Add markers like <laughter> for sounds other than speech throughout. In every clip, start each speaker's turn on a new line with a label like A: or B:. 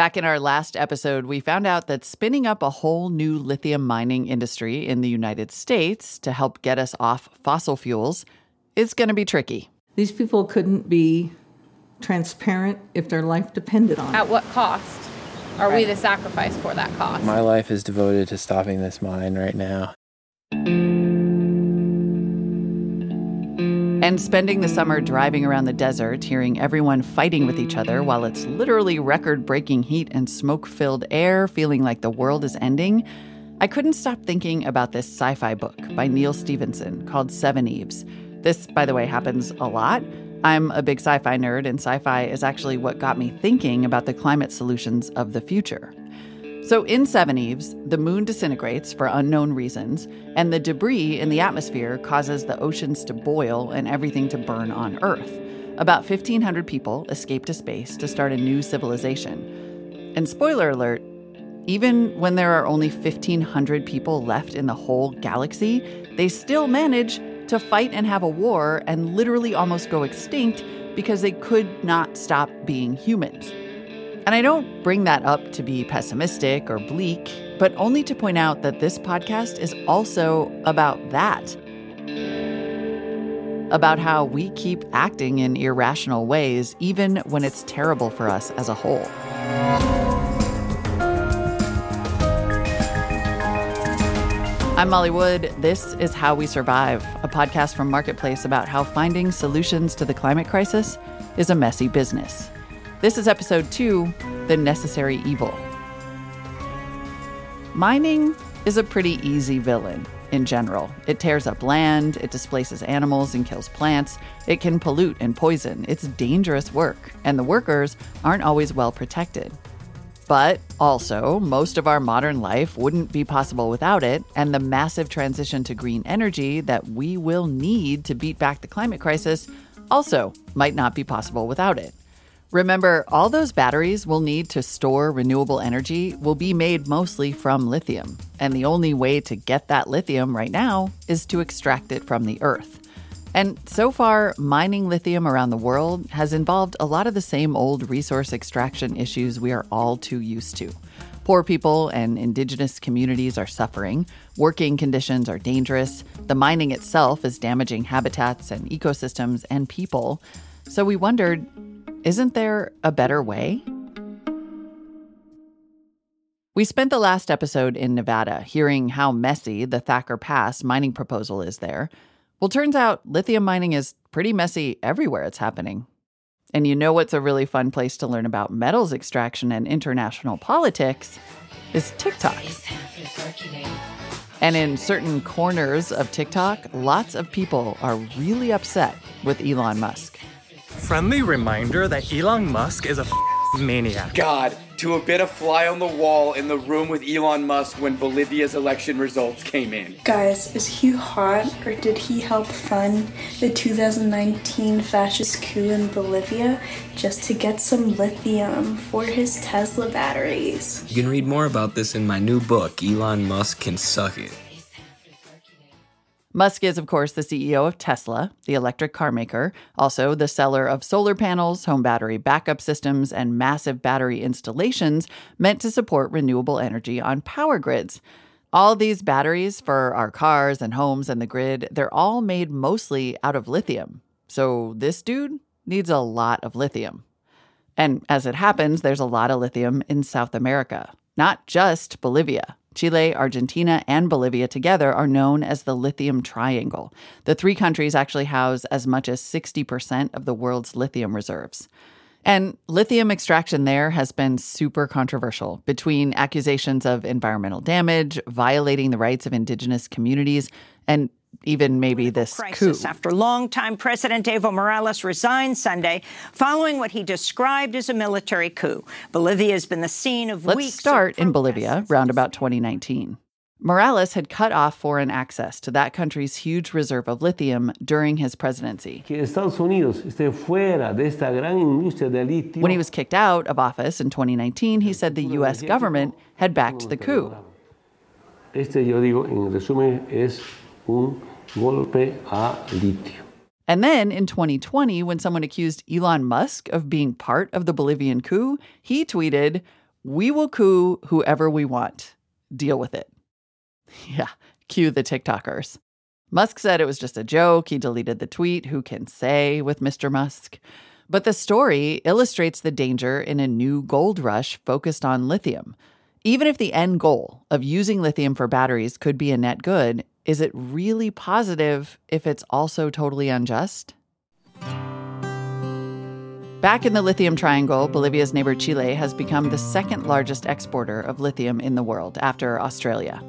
A: Back in our last episode, we found out that spinning up a whole new lithium mining industry in the United States to help get us off fossil fuels is going to be tricky.
B: These people couldn't be transparent if their life depended on
C: At
B: it.
C: what cost are we the sacrifice for that cost?
D: My life is devoted to stopping this mine right now.
A: And spending the summer driving around the desert, hearing everyone fighting with each other while it's literally record breaking heat and smoke filled air, feeling like the world is ending, I couldn't stop thinking about this sci fi book by Neal Stephenson called Seven Seveneves. This, by the way, happens a lot. I'm a big sci fi nerd, and sci fi is actually what got me thinking about the climate solutions of the future. So, in Seveneves, the moon disintegrates for unknown reasons, and the debris in the atmosphere causes the oceans to boil and everything to burn on Earth. About 1,500 people escape to space to start a new civilization. And spoiler alert, even when there are only 1,500 people left in the whole galaxy, they still manage to fight and have a war and literally almost go extinct because they could not stop being humans. And I don't bring that up to be pessimistic or bleak, but only to point out that this podcast is also about that. About how we keep acting in irrational ways, even when it's terrible for us as a whole. I'm Molly Wood. This is How We Survive, a podcast from Marketplace about how finding solutions to the climate crisis is a messy business. This is episode two The Necessary Evil. Mining is a pretty easy villain in general. It tears up land, it displaces animals and kills plants, it can pollute and poison. It's dangerous work, and the workers aren't always well protected. But also, most of our modern life wouldn't be possible without it, and the massive transition to green energy that we will need to beat back the climate crisis also might not be possible without it. Remember, all those batteries we'll need to store renewable energy will be made mostly from lithium, and the only way to get that lithium right now is to extract it from the earth. And so far, mining lithium around the world has involved a lot of the same old resource extraction issues we are all too used to. Poor people and indigenous communities are suffering, working conditions are dangerous, the mining itself is damaging habitats and ecosystems and people. So we wondered isn't there a better way? We spent the last episode in Nevada hearing how messy the Thacker Pass mining proposal is there. Well, turns out lithium mining is pretty messy everywhere it's happening. And you know what's a really fun place to learn about metals extraction and international politics is TikTok. And in certain corners of TikTok, lots of people are really upset with Elon Musk.
E: Friendly reminder that Elon Musk is a f- maniac.
F: God, to have been a fly on the wall in the room with Elon Musk when Bolivia's election results came in.
G: Guys, is he hot or did he help fund the 2019 fascist coup in Bolivia just to get some lithium for his Tesla batteries?
H: You can read more about this in my new book, Elon Musk Can Suck It.
A: Musk is, of course, the CEO of Tesla, the electric car maker, also the seller of solar panels, home battery backup systems, and massive battery installations meant to support renewable energy on power grids. All these batteries for our cars and homes and the grid, they're all made mostly out of lithium. So this dude needs a lot of lithium. And as it happens, there's a lot of lithium in South America, not just Bolivia. Chile, Argentina, and Bolivia together are known as the Lithium Triangle. The three countries actually house as much as 60% of the world's lithium reserves. And lithium extraction there has been super controversial between accusations of environmental damage, violating the rights of indigenous communities, and even maybe this
I: crisis
A: coup.
I: after longtime President Evo Morales resigned Sunday following what he described as a military coup. Bolivia has been the scene of
A: Let's
I: weeks
A: start
I: of
A: in Bolivia, round about 2019. Morales had cut off foreign access to that country's huge reserve of lithium during his presidency.
J: que Estados Unidos esté fuera de esta gran industria de litio.
A: When he was kicked out of office in 2019, he said the U.S. government had backed the coup.
J: Este, yo digo, en resumen, es un golpe a litio.
A: And then in 2020, when someone accused Elon Musk of being part of the Bolivian coup, he tweeted, We will coup whoever we want. Deal with it. <laughs> Yeah, cue the TikTokers. Musk said it was just a joke. He deleted the tweet. Who can say with Mr. Musk? But the story illustrates the danger in a new gold rush focused on lithium. Even if the end goal of using lithium for batteries could be a net good, is it really positive if it's also totally unjust? Back in the lithium triangle, Bolivia's neighbor Chile has become the second largest exporter of lithium in the world after Australia.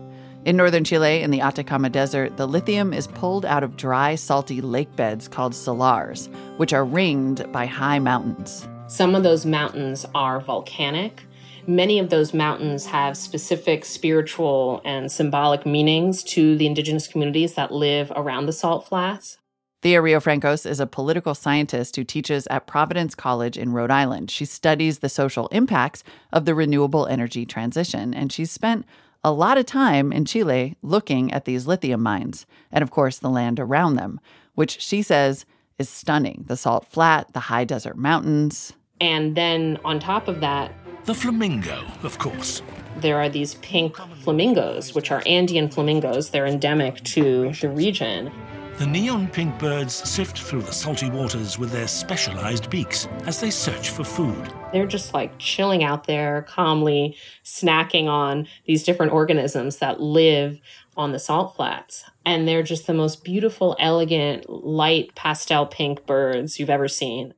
A: In northern Chile, in the Atacama Desert, the lithium is pulled out of dry, salty lake beds called salars, which are ringed by high mountains.
K: Some of those mountains are volcanic. Many of those mountains have specific spiritual and symbolic meanings to the indigenous communities that live around the salt flats.
A: Thea Riofrancos is a political scientist who teaches at Providence College in Rhode Island. She studies the social impacts of the renewable energy transition, and she's spent a lot of time in Chile looking at these lithium mines and, of course, the land around them, which she says is stunning the salt flat, the high desert mountains.
K: And then on top of that,
L: the flamingo, of course.
K: There are these pink flamingos, which are Andean flamingos. They're endemic to the region.
L: The neon pink birds sift through the salty waters with their specialized beaks as they search for food.
K: They're just like chilling out there, calmly snacking on these different organisms that live on the salt flats. And they're just the most beautiful, elegant, light pastel pink birds you've ever seen.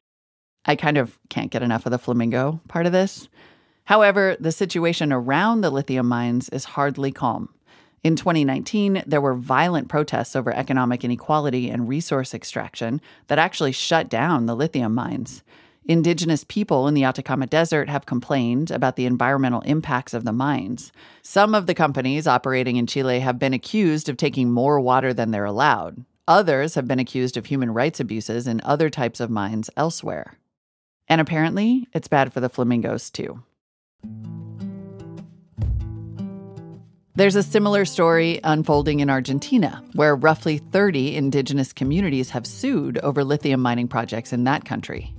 A: I kind of can't get enough of the flamingo part of this. However, the situation around the lithium mines is hardly calm. In 2019, there were violent protests over economic inequality and resource extraction that actually shut down the lithium mines. Indigenous people in the Atacama Desert have complained about the environmental impacts of the mines. Some of the companies operating in Chile have been accused of taking more water than they're allowed. Others have been accused of human rights abuses in other types of mines elsewhere. And apparently, it's bad for the flamingos too. There's a similar story unfolding in Argentina, where roughly 30 indigenous communities have sued over lithium mining projects in that country.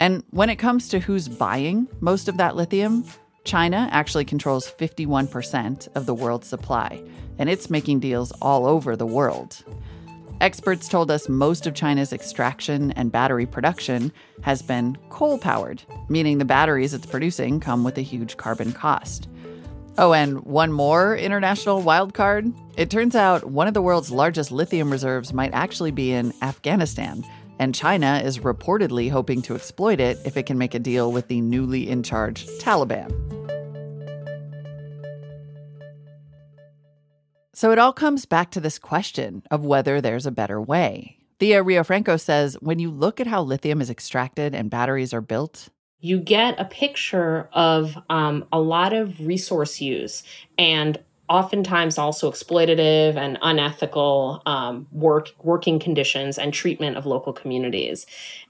A: And when it comes to who's buying most of that lithium, China actually controls 51% of the world's supply, and it's making deals all over the world. Experts told us most of China's extraction and battery production has been coal powered, meaning the batteries it's producing come with a huge carbon cost. Oh, and one more international wild card. It turns out one of the world's largest lithium reserves might actually be in Afghanistan, and China is reportedly hoping to exploit it if it can make a deal with the newly in charge Taliban. So it all comes back to this question of whether there's a better way. Thea Riofrancos says when you look at how lithium is extracted and batteries are built,
K: you get a picture of um, a lot of resource use and oftentimes also exploitative and unethical um, work working conditions and treatment of local communities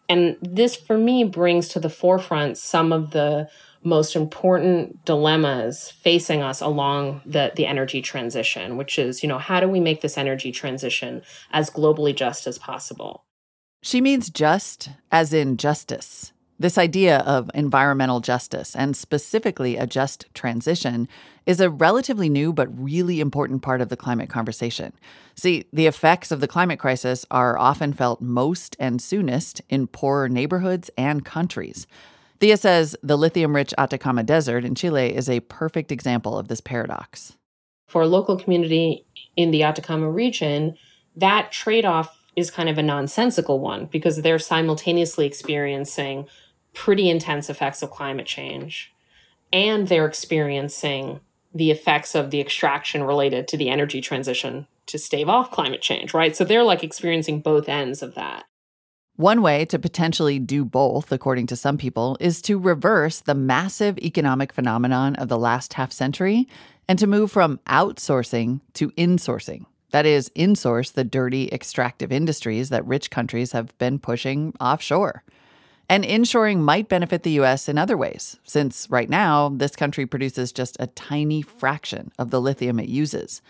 K: and this for me brings to the forefront some of the most important dilemmas facing us along the, the energy transition which is you know how do we make this energy transition as globally just as possible
A: she means just as in justice this idea of environmental justice, and specifically a just transition, is a relatively new but really important part of the climate conversation. See, the effects of the climate crisis are often felt most and soonest in poorer neighborhoods and countries. Thea says the lithium rich Atacama Desert in Chile is a perfect example of this paradox.
K: For a local community in the Atacama region, that trade off is kind of a nonsensical one because they're simultaneously experiencing pretty intense effects of climate change. And they're experiencing the effects of the extraction related to the energy transition to stave off climate change, right? So they're like experiencing both ends of that.
A: One way to potentially do both, according to some people, is to reverse the massive economic phenomenon of the last half century and to move from outsourcing to insourcing. That is, insource the dirty extractive industries that rich countries have been pushing offshore. And inshoring might benefit the US in other ways, since right now, this country produces just a tiny fraction of the lithium it uses.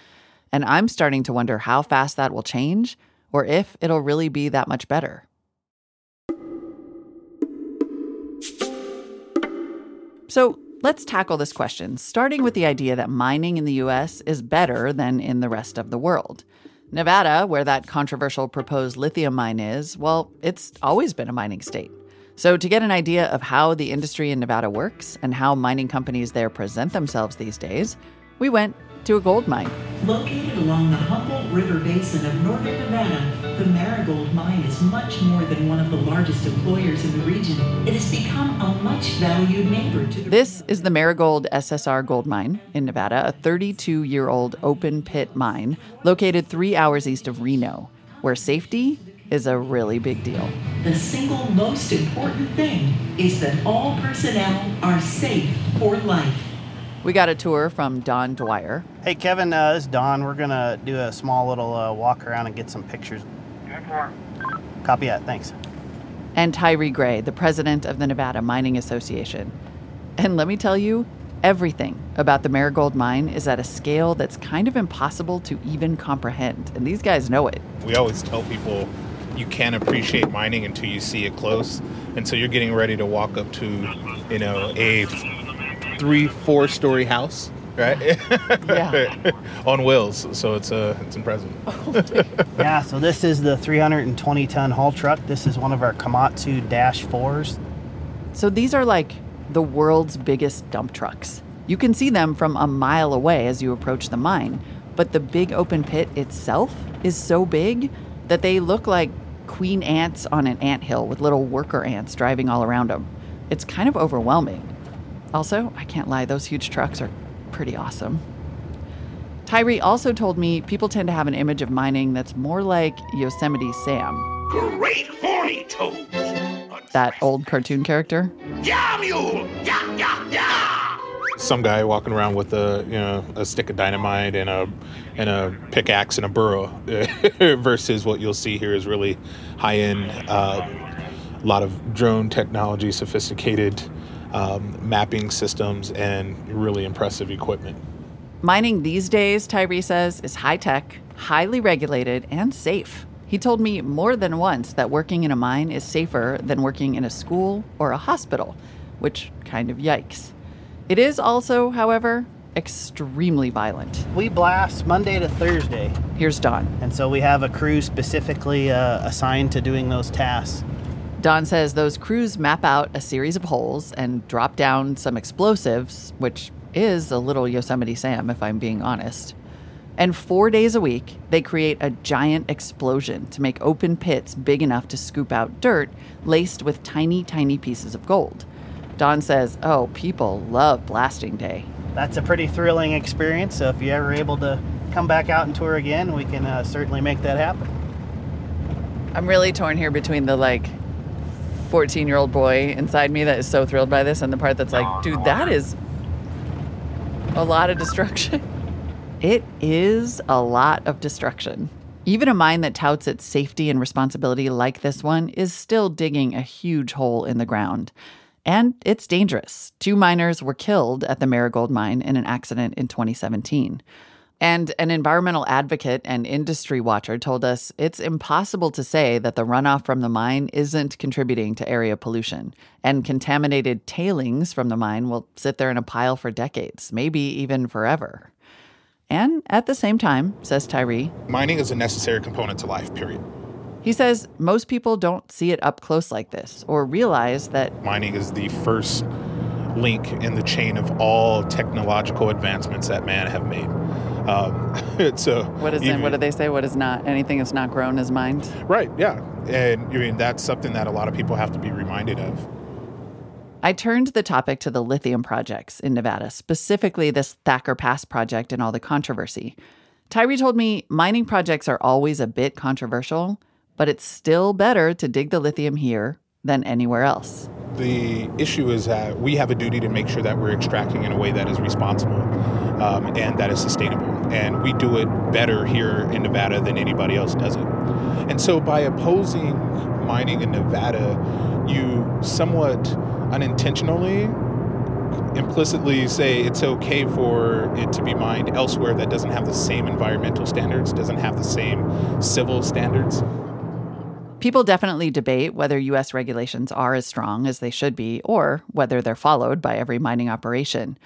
A: And I'm starting to wonder how fast that will change, or if it'll really be that much better. So, let's tackle this question, starting with the idea that mining in the US is better than in the rest of the world. Nevada, where that controversial proposed lithium mine is, well, it's always been a mining state. So, to get an idea of how the industry in Nevada works and how mining companies there present themselves these days, we went to a gold mine.
M: Located along the Humboldt River basin of northern Nevada, the Marigold mine is much more than one of the largest employers in the region. It has become a much valued neighbor to the
A: This is the Marigold SSR gold mine in Nevada, a 32 year old open pit mine located three hours east of Reno, where safety is a really big deal.
M: The single most important thing is that all personnel are safe for life.
A: We got a tour from Don Dwyer.
N: Hey, Kevin, uh, this is Don. We're going to do a small little uh, walk around and get some pictures. Copy that. Thanks.
A: And Tyre Gray, the president of the Nevada Mining Association. And let me tell you, everything about the Marigold mine is at a scale that's kind of impossible to even comprehend. And these guys know it.
O: We always tell people you can't appreciate mining until you see it close. And so you're getting ready to walk up to, you know, a three, four story house, right?
A: Yeah. <laughs>
O: On wheels. So it's uh, it's impressive. <laughs>
N: yeah, so this is the 320 ton haul truck. This is one of our Komatsu Dash 4s.
A: So these are like the world's biggest dump trucks. You can see them from a mile away as you approach the mine, but the big open pit itself is so big that they look like queen ants on an ant hill with little worker ants driving all around them. It's kind of overwhelming. Also, I can't lie, those huge trucks are pretty awesome. Tyre also told me people tend to have an image of mining that's more like Yosemite Sam,
P: Great horny toads!
A: that old cartoon character.
P: Yeah, mule! Yeah, yeah, yeah!
O: Some guy walking around with a you know a stick of dynamite and a and a pickaxe and a burro, <laughs> versus what you'll see here is really high end, uh, a lot of drone technology, sophisticated um, mapping systems, and really impressive equipment.
A: Mining these days, Tyre says, is high tech, highly regulated, and safe. He told me more than once that working in a mine is safer than working in a school or a hospital, which kind of yikes. It is also, however, extremely violent.
N: We blast Monday to Thursday.
A: Here's Don.
N: And so we have a crew specifically uh, assigned to doing those tasks.
A: Don says those crews map out a series of holes and drop down some explosives, which is a little Yosemite Sam, if I'm being honest. And four days a week, they create a giant explosion to make open pits big enough to scoop out dirt laced with tiny, tiny pieces of gold. Don says, oh, people love blasting day.
N: That's a pretty thrilling experience. So if you're ever able to come back out and tour again, we can uh, certainly make that happen.
A: I'm really torn here between the like 14 year old boy inside me that is so thrilled by this and the part that's like, oh, dude, that is a lot of destruction. It is a lot of destruction. Even a mine that touts its safety and responsibility like this one is still digging a huge hole in the ground. And it's dangerous. Two miners were killed at the Marigold mine in an accident in 2017. And an environmental advocate and industry watcher told us it's impossible to say that the runoff from the mine isn't contributing to area pollution. And contaminated tailings from the mine will sit there in a pile for decades, maybe even forever. And at the same time, says Tyre,
O: Mining is a necessary component to life, period.
A: he says most people don't see it up close like this or realize that
O: Mining is the first link in the chain of all technological advancements that man have made. Um, <laughs> so
A: what is
O: even-
A: what do they say? What is not anything that's not grown is mined.
O: Right, yeah. And I mean, that's something that a lot of people have to be reminded of.
A: I turned the topic to the lithium projects in Nevada, specifically this Thacker Pass project and all the controversy. Tyre told me mining projects are always a bit controversial, but it's still better to dig the lithium here than anywhere else.
O: The issue is that we have a duty to make sure that we're extracting in a way that is responsible um, and that is sustainable. And we do it better here in Nevada than anybody else does it. And so by opposing mining in Nevada, you somewhat unintentionally implicitly say it's okay for it to be mined elsewhere that doesn't have the same environmental standards, doesn't have the same civil standards.
A: People definitely debate whether U.S. regulations are as strong as they should be or whether they're followed by every mining operation.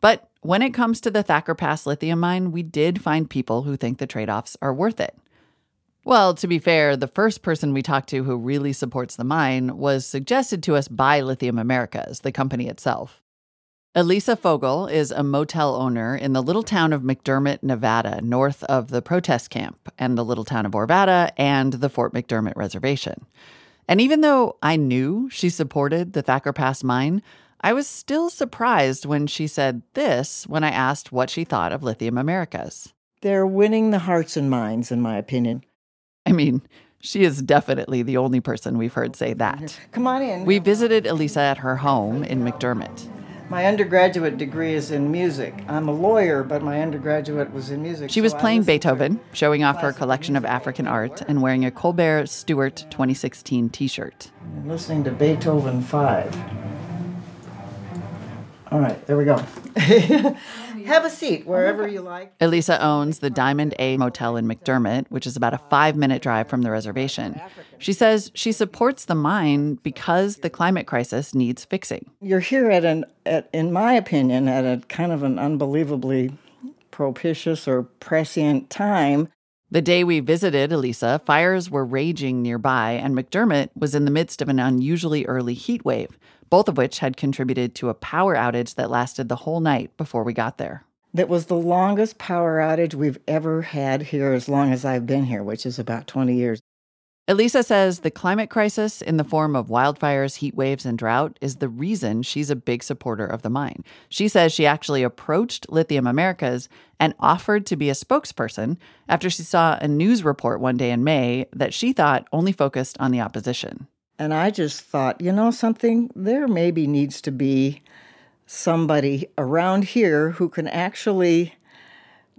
A: But when it comes to the Thacker Pass lithium mine, we did find people who think the trade offs are worth it. Well, to be fair, the first person we talked to who really supports the mine was suggested to us by Lithium Americas, the company itself. Elisa Fogel is a motel owner in the little town of McDermitt, Nevada, north of the protest camp and the little town of Orovada and the Fort McDermitt Reservation. And even though I knew she supported the Thacker Pass mine, I was still surprised when she said this when I asked what she thought of Lithium Americas.
Q: They're winning the hearts and minds, in my opinion.
A: I mean, she is definitely the only person we've heard say that.
Q: Come on in.
A: We visited Elisa at her home in McDermitt.
Q: My undergraduate degree is in music. I'm a lawyer, but my undergraduate was in music.
A: She was
Q: so I
A: playing Beethoven, showing off her collection of African art, and wearing a Colbert Stewart 2016 t shirt.
Q: I'm listening to Beethoven 5. All right, there we go. <laughs> Have a seat wherever you like.
A: Elisa owns the Diamond A Motel in McDermitt, which is about a five minute drive from the reservation. She says she supports the mine because the climate crisis needs fixing.
Q: You're here at an, at, in my opinion, at a kind of an unbelievably propitious or prescient time.
A: The day we visited Elisa, fires were raging nearby, and McDermitt was in the midst of an unusually early heat wave, both of which had contributed to a power outage that lasted the whole night before we got there.
Q: That was the longest power outage we've ever had here as long as I've been here, which is about 20 years.
A: Elisa says the climate crisis, in the form of wildfires, heat waves, and drought, is the reason she's a big supporter of the mine. She says she actually approached Lithium Americas and offered to be a spokesperson after she saw a news report one day in May that she thought only focused on the opposition.
Q: And I just thought, you know something? There maybe needs to be somebody around here who can actually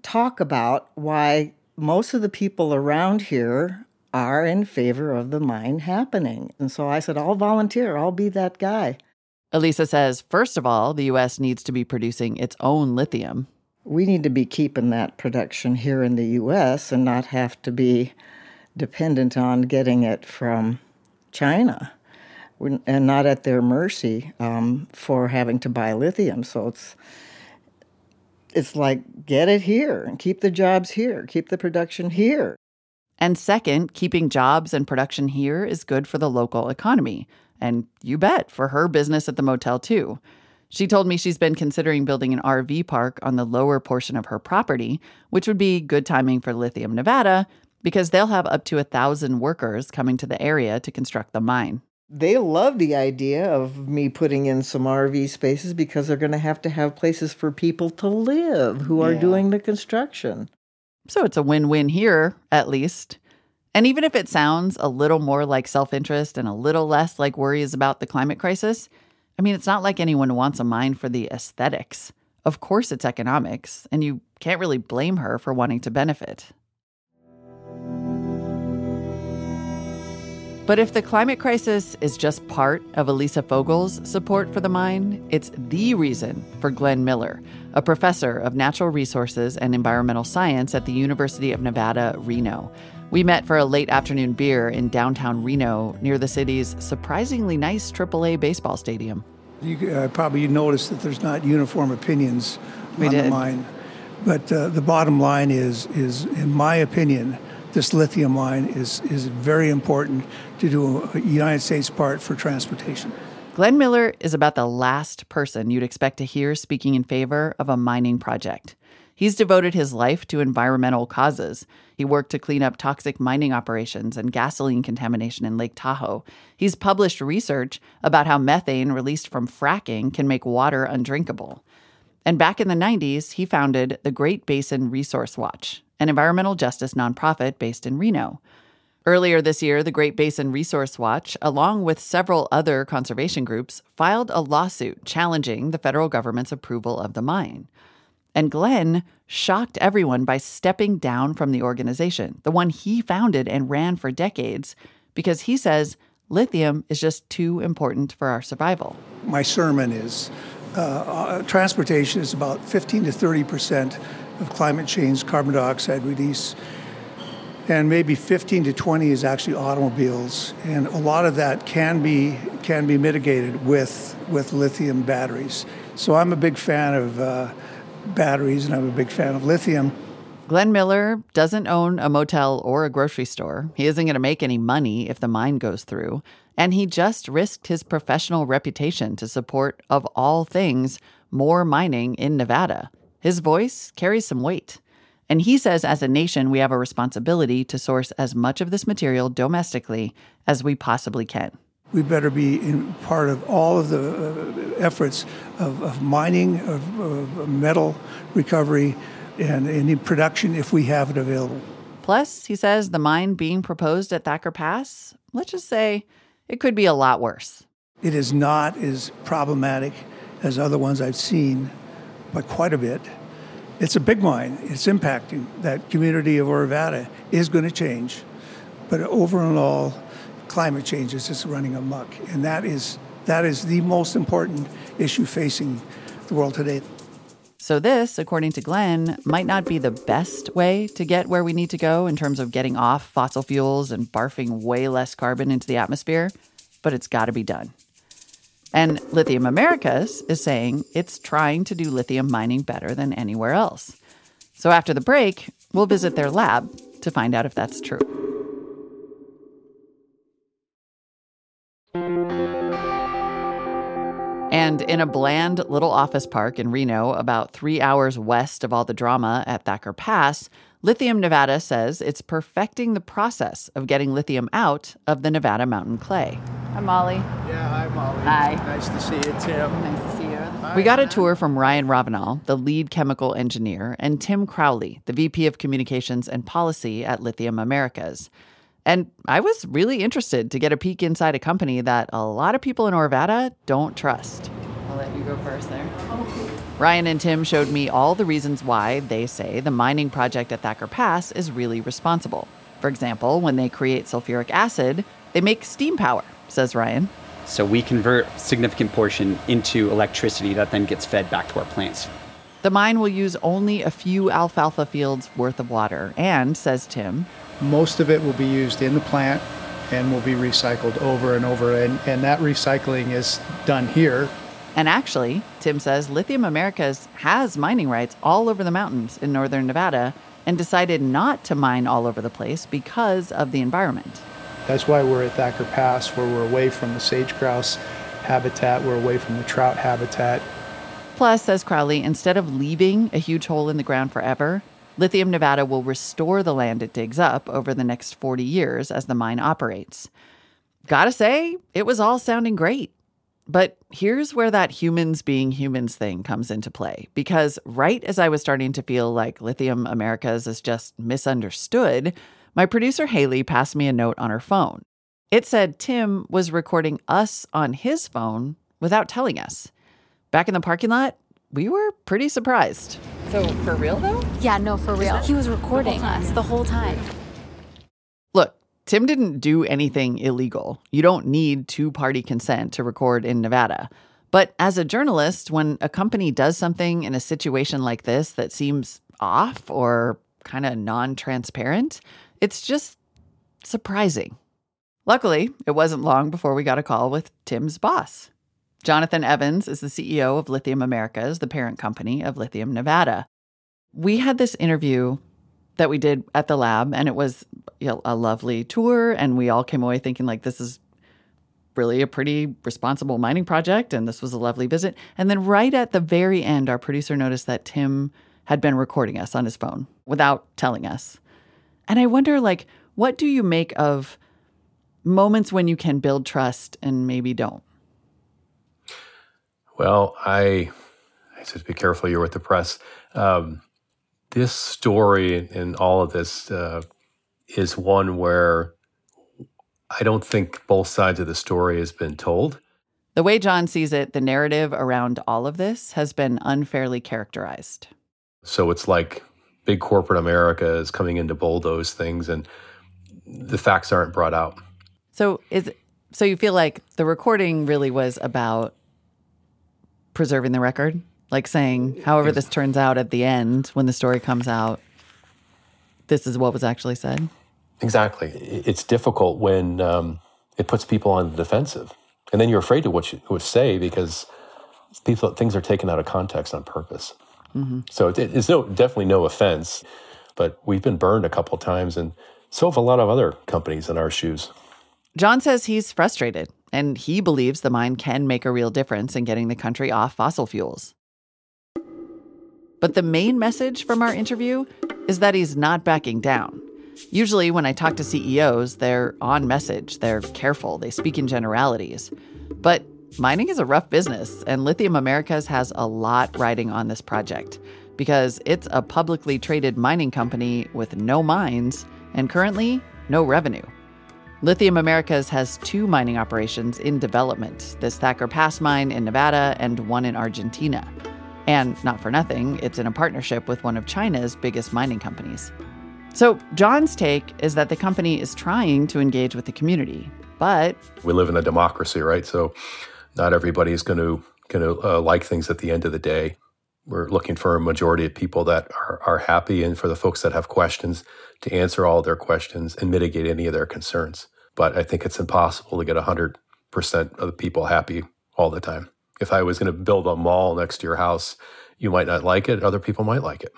Q: talk about why most of the people around here are in favor of the mine happening. And so I said, I'll volunteer, I'll be that guy.
A: Elisa says, first of all, the U.S. needs to be producing its own lithium.
Q: We need to be keeping that production here in the U.S. and not have to be dependent on getting it from China and not at their mercy um, for having to buy lithium. So it's it's like get it here and keep the jobs here, keep the production here.
A: And second, keeping jobs and production here is good for the local economy. And you bet, for her business at the motel too. She told me she's been considering building an RV park on the lower portion of her property, which would be good timing for Lithium Nevada because they'll have up to a thousand workers coming to the area to construct the mine.
Q: They love the idea of me putting in some RV spaces because they're going to have to have places for people to live who are
A: Yeah.
Q: doing the construction.
A: So it's a win win here, at least. And even if it sounds a little more like self interest and a little less like worries about the climate crisis, I mean, it's not like anyone wants a mine for the aesthetics. Of course, it's economics, and you can't really blame her for wanting to benefit. But if the climate crisis is just part of Elisa Fogel's support for the mine, it's the reason for Glenn Miller, a professor of natural resources and environmental science at the University of Nevada, Reno. We met for a late afternoon beer in downtown Reno near the city's surprisingly nice AAA baseball stadium.
R: You uh, probably noticed that there's not uniform opinions
A: We
R: on the mine. But uh, the bottom line is, is, in my opinion, this lithium mine is, is very important to do a United States part for transportation.
A: Glenn Miller is about the last person you'd expect to hear speaking in favor of a mining project. He's devoted his life to environmental causes. He worked to clean up toxic mining operations and gasoline contamination in Lake Tahoe. He's published research about how methane released from fracking can make water undrinkable. And back in the 90s, he founded the Great Basin Resource Watch, an environmental justice nonprofit based in Reno. Earlier this year, the Great Basin Resource Watch, along with several other conservation groups, filed a lawsuit challenging the federal government's approval of the mine. And Glenn shocked everyone by stepping down from the organization, the one he founded and ran for decades, because he says lithium is just too important for our survival.
R: My sermon is uh, uh, transportation is about 15 to 30 percent of climate change carbon dioxide release. and maybe 15 to 20 is actually automobiles, and a lot of that can be can be mitigated with with lithium batteries. So I'm a big fan of uh, batteries, and I'm a big fan of lithium.
A: Glenn Miller doesn't own a motel or a grocery store. He isn't going to make any money if the mine goes through. And he just risked his professional reputation to support, of all things, more mining in Nevada. His voice carries some weight. And he says, as a nation, we have a responsibility to source as much of this material domestically as we possibly can.
R: We better be in part of all of the uh, efforts of, of mining, of, of metal recovery, and any production if we have it available.
A: Plus, he says the mine being proposed at Thacker Pass, let's just say it could be a lot worse.
R: It is not as problematic as other ones I've seen, but quite a bit. It's a big mine. It's impacting that community of Orovada is going to change, but over and all, climate change is just running amok, and that is that is the most important issue facing the world today.
A: So, this, according to Glenn, might not be the best way to get where we need to go in terms of getting off fossil fuels and barfing way less carbon into the atmosphere, but it's got to be done. And Lithium Americas is saying it's trying to do lithium mining better than anywhere else. So, after the break, we'll visit their lab to find out if that's true. And in a bland little office park in Reno, about three hours west of all the drama at Thacker Pass, Lithium Nevada says it's perfecting the process of getting lithium out of the Nevada mountain clay.
C: Hi, Molly.
S: Yeah, hi, Molly.
C: Hi.
S: Nice to see you, Tim.
C: Nice to see you.
A: We got a tour from Ryan Ravenel, the lead chemical engineer, and Tim Crowley, the VP of Communications and Policy at Lithium Americas. And I was really interested to get a peek inside a company that a lot of people in Orovada don't trust. I'll let you go first there. Ryan and Tim showed me all the reasons why they say the mining project at Thacker Pass is really responsible. For example, when they create sulfuric acid, they make steam power, says Ryan.
T: So we convert a significant portion into electricity that then gets fed back to our plants.
A: The mine will use only a few alfalfa fields worth of water, and, says Tim,
S: Most of it will be used in the plant and will be recycled over and over, and, and that recycling is done here.
A: And actually, Tim says Lithium Americas has mining rights all over the mountains in northern Nevada and decided not to mine all over the place because of the environment.
S: That's why we're at Thacker Pass, where we're away from the sage grouse habitat, we're away from the trout habitat.
A: Plus, says Crowley, instead of leaving a huge hole in the ground forever, Lithium Nevada will restore the land it digs up over the next 40 years as the mine operates. Gotta say, it was all sounding great. But here's where that humans being humans thing comes into play. Because right as I was starting to feel like Lithium Americas is just misunderstood, my producer Haley passed me a note on her phone. It said Tim was recording us on his phone without telling us. Back in the parking lot, we were pretty surprised. So, for real though?
U: Yeah, no, for real. He was recording us the whole time.
A: Tim didn't do anything illegal. You don't need two party consent to record in Nevada. But as a journalist, when a company does something in a situation like this that seems off or kind of non transparent, it's just surprising. Luckily, it wasn't long before we got a call with Tim's boss. Jonathan Evans is the CEO of Lithium Americas, the parent company of Lithium Nevada. We had this interview that we did at the lab, and it was you know, a lovely tour, and we all came away thinking like this is really a pretty responsible mining project, and this was a lovely visit. And then right at the very end, our producer noticed that Tim had been recording us on his phone without telling us. And I wonder, like, what do you make of moments when you can build trust and maybe don't?
V: Well, I, I said be careful. You're with the press. Um, this story and all of this uh, is one where I don't think both sides of the story has been told.
A: The way John sees it, the narrative around all of this has been unfairly characterized.
V: So it's like big corporate America is coming in to bulldoze things, and the facts aren't brought out.
A: So is so you feel like the recording really was about preserving the record, like saying, however this turns out at the end when the story comes out, this is what was actually said.
V: Exactly. It's difficult when um, it puts people on the defensive, and then you're afraid to what you would say because people things are taken out of context on purpose. Mm-hmm. So it, it's no definitely no offense, but we've been burned a couple times, and so have a lot of other companies in our shoes.
A: John says he's frustrated, and he believes the mine can make a real difference in getting the country off fossil fuels. But the main message from our interview is that he's not backing down. Usually, when I talk to CEOs, they're on message, they're careful, they speak in generalities. But mining is a rough business, and Lithium Americas has a lot riding on this project because it's a publicly traded mining company with no mines and currently no revenue. Lithium Americas has two mining operations in development this Thacker Pass mine in Nevada and one in Argentina. And not for nothing, it's in a partnership with one of China's biggest mining companies. So, John's take is that the company is trying to engage with the community, but.
V: We live in a democracy, right? So, not everybody is going to, going to uh, like things at the end of the day. We're looking for a majority of people that are, are happy and for the folks that have questions to answer all their questions and mitigate any of their concerns. But I think it's impossible to get 100% of the people happy all the time. If I was going to build a mall next to your house, you might not like it, other people might like it.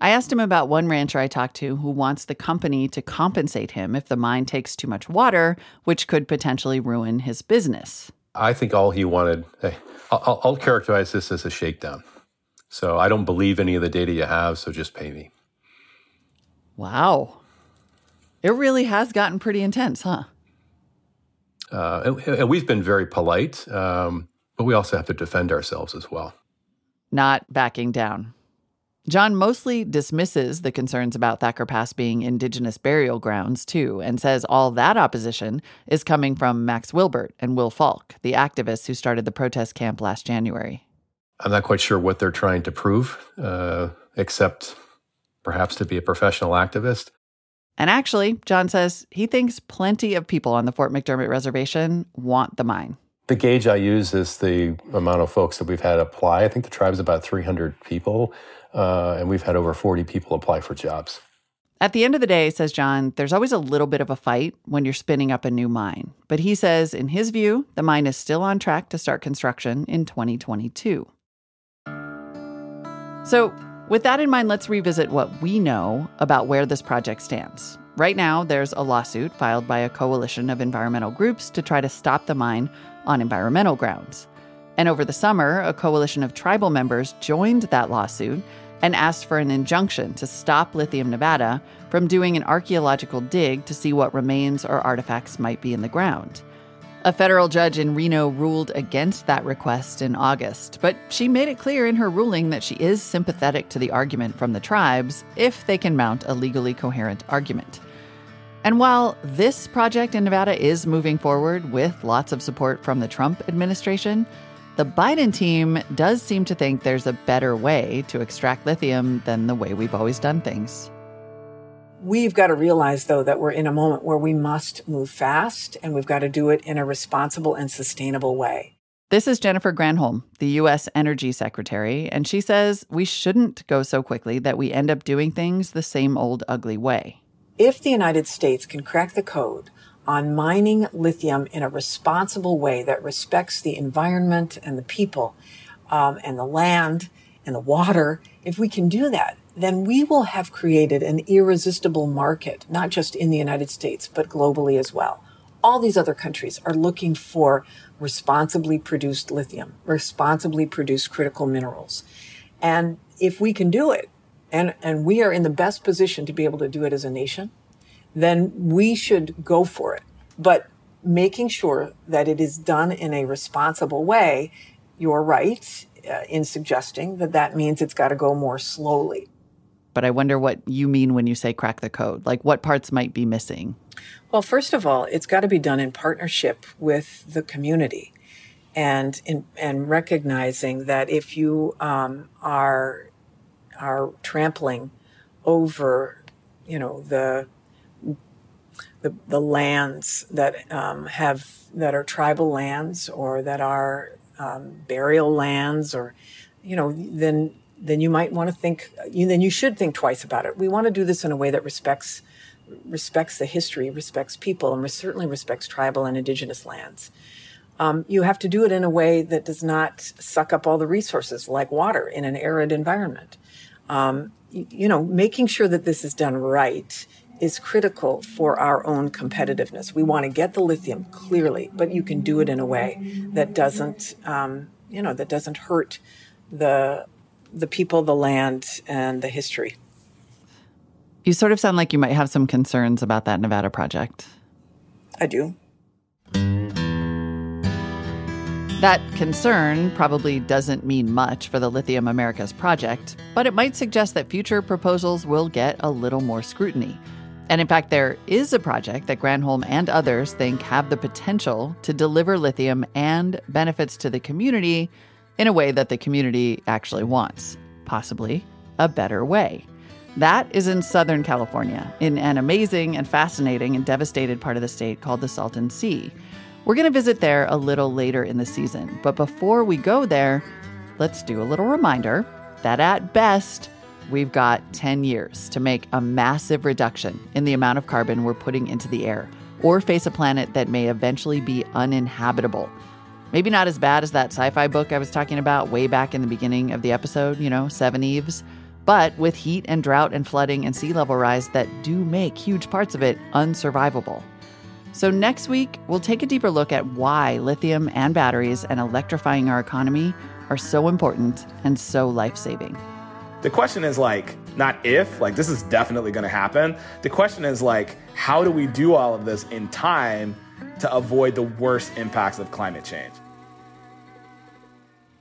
A: I asked him about one rancher I talked to who wants the company to compensate him if the mine takes too much water, which could potentially ruin his business.
V: I think all he wanted, hey, I'll, I'll characterize this as a shakedown. So I don't believe any of the data you have, so just pay me.
A: Wow. It really has gotten pretty intense, huh?
V: Uh, and, and, we've been very polite, um, but we also have to defend ourselves as well.
A: Not backing down. John mostly dismisses the concerns about Thacker Pass being indigenous burial grounds, too, and says all that opposition is coming from Max Wilbert and Will Falk, the activists who started the protest camp last January.
V: I'm not quite sure what they're trying to prove, uh, except perhaps to be a professional activist.
A: And actually, John says he thinks plenty of people on the Fort McDermitt reservation want the mine.
V: The gauge I use is the amount of folks that we've had apply. I think the tribe's about 300 people uh, and we've had over 40 people apply for jobs.
A: At the end of the day, says John, there's always a little bit of a fight when you're spinning up a new mine. But he says, in his view, the mine is still on track to start construction in 2022. So, with that in mind, let's revisit what we know about where this project stands. Right now, there's a lawsuit filed by a coalition of environmental groups to try to stop the mine on environmental grounds. And over the summer, a coalition of tribal members joined that lawsuit and asked for an injunction to stop Lithium Nevada from doing an archaeological dig to see what remains or artifacts might be in the ground. A federal judge in Reno ruled against that request in August, but she made it clear in her ruling that she is sympathetic to the argument from the tribes if they can mount a legally coherent argument. And while this project in Nevada is moving forward with lots of support from the Trump administration, the Biden team does seem to think there's a better way to extract lithium than the way we've always done things.
W: We've got to realize, though, that we're in a moment where we must move fast and we've got to do it in a responsible and sustainable way.
A: This is Jennifer Granholm, the U.S. Energy Secretary, and she says we shouldn't go so quickly that we end up doing things the same old ugly way.
W: If the United States can crack the code on mining lithium in a responsible way that respects the environment and the people um, and the land and the water, if we can do that, then we will have created an irresistible market, not just in the United States, but globally as well. All these other countries are looking for responsibly produced lithium, responsibly produced critical minerals. And if we can do it, and, and we are in the best position to be able to do it as a nation, then we should go for it. But making sure that it is done in a responsible way, you're right uh, in suggesting that that means it's got to go more slowly.
A: But I wonder what you mean when you say crack the code. Like what parts might be missing?
W: Well, first of all, it's got to be done in partnership with the community and in, and recognizing that if you um, are are trampling over, you know, the the, the lands that um, have that are tribal lands or that are um, burial lands or you know then then you might want to think you then you should think twice about it we want to do this in a way that respects respects the history, respects people, and certainly respects tribal and indigenous lands. Um, you have to do it in a way that does not suck up all the resources like water in an arid environment. Um, you, know, making sure that this is done right is critical for our own competitiveness. We want to get the lithium clearly, but you can do it in a way that doesn't, um, you know, that doesn't hurt the the people, the land, and the history.
A: You sort of sound like you might have some concerns about that Nevada project.
W: I do.
A: That concern probably doesn't mean much for the Lithium Americas project, but it might suggest that future proposals will get a little more scrutiny. And in fact, there is a project that Granholm and others think have the potential to deliver lithium and benefits to the community in a way that the community actually wants, possibly a better way. That is in Southern California, in an amazing and fascinating and devastated part of the state called the Salton Sea. We're going to visit there a little later in the season. But before we go there, let's do a little reminder that at best, we've got 10 years to make a massive reduction in the amount of carbon we're putting into the air or face a planet that may eventually be uninhabitable. Maybe not as bad as that sci fi book I was talking about way back in the beginning of the episode, you know, Seveneves, but with heat and drought and flooding and sea level rise that do make huge parts of it unsurvivable. So, next week, we'll take a deeper look at why lithium and batteries and electrifying our economy are so important and so life saving.
X: The question is like, not if, like, this is definitely going to happen. The question is like, how do we do all of this in time to avoid the worst impacts of climate change?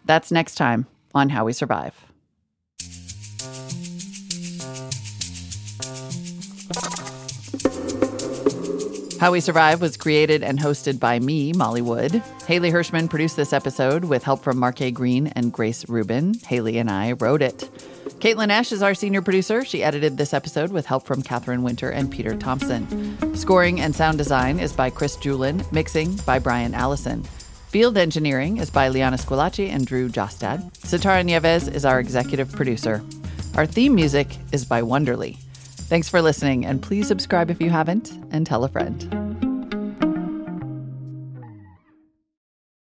A: That's next time on How We Survive. How We Survive was created and hosted by me, Molly Wood. Haley Hirschman produced this episode with help from Marque Green and Grace Rubin. Haley and I wrote it. Caitlin Esch is our senior producer. She edited this episode with help from Catherine Winter and Peter Thompson. Scoring and sound design is by Chris Julin, mixing by Brian Allison. Field engineering is by Liana Squillaci and Drew Jostad. Sitara Nieves is our executive producer. Our theme music is by Wonderly. Thanks for listening, and please subscribe if you haven't, and tell a friend.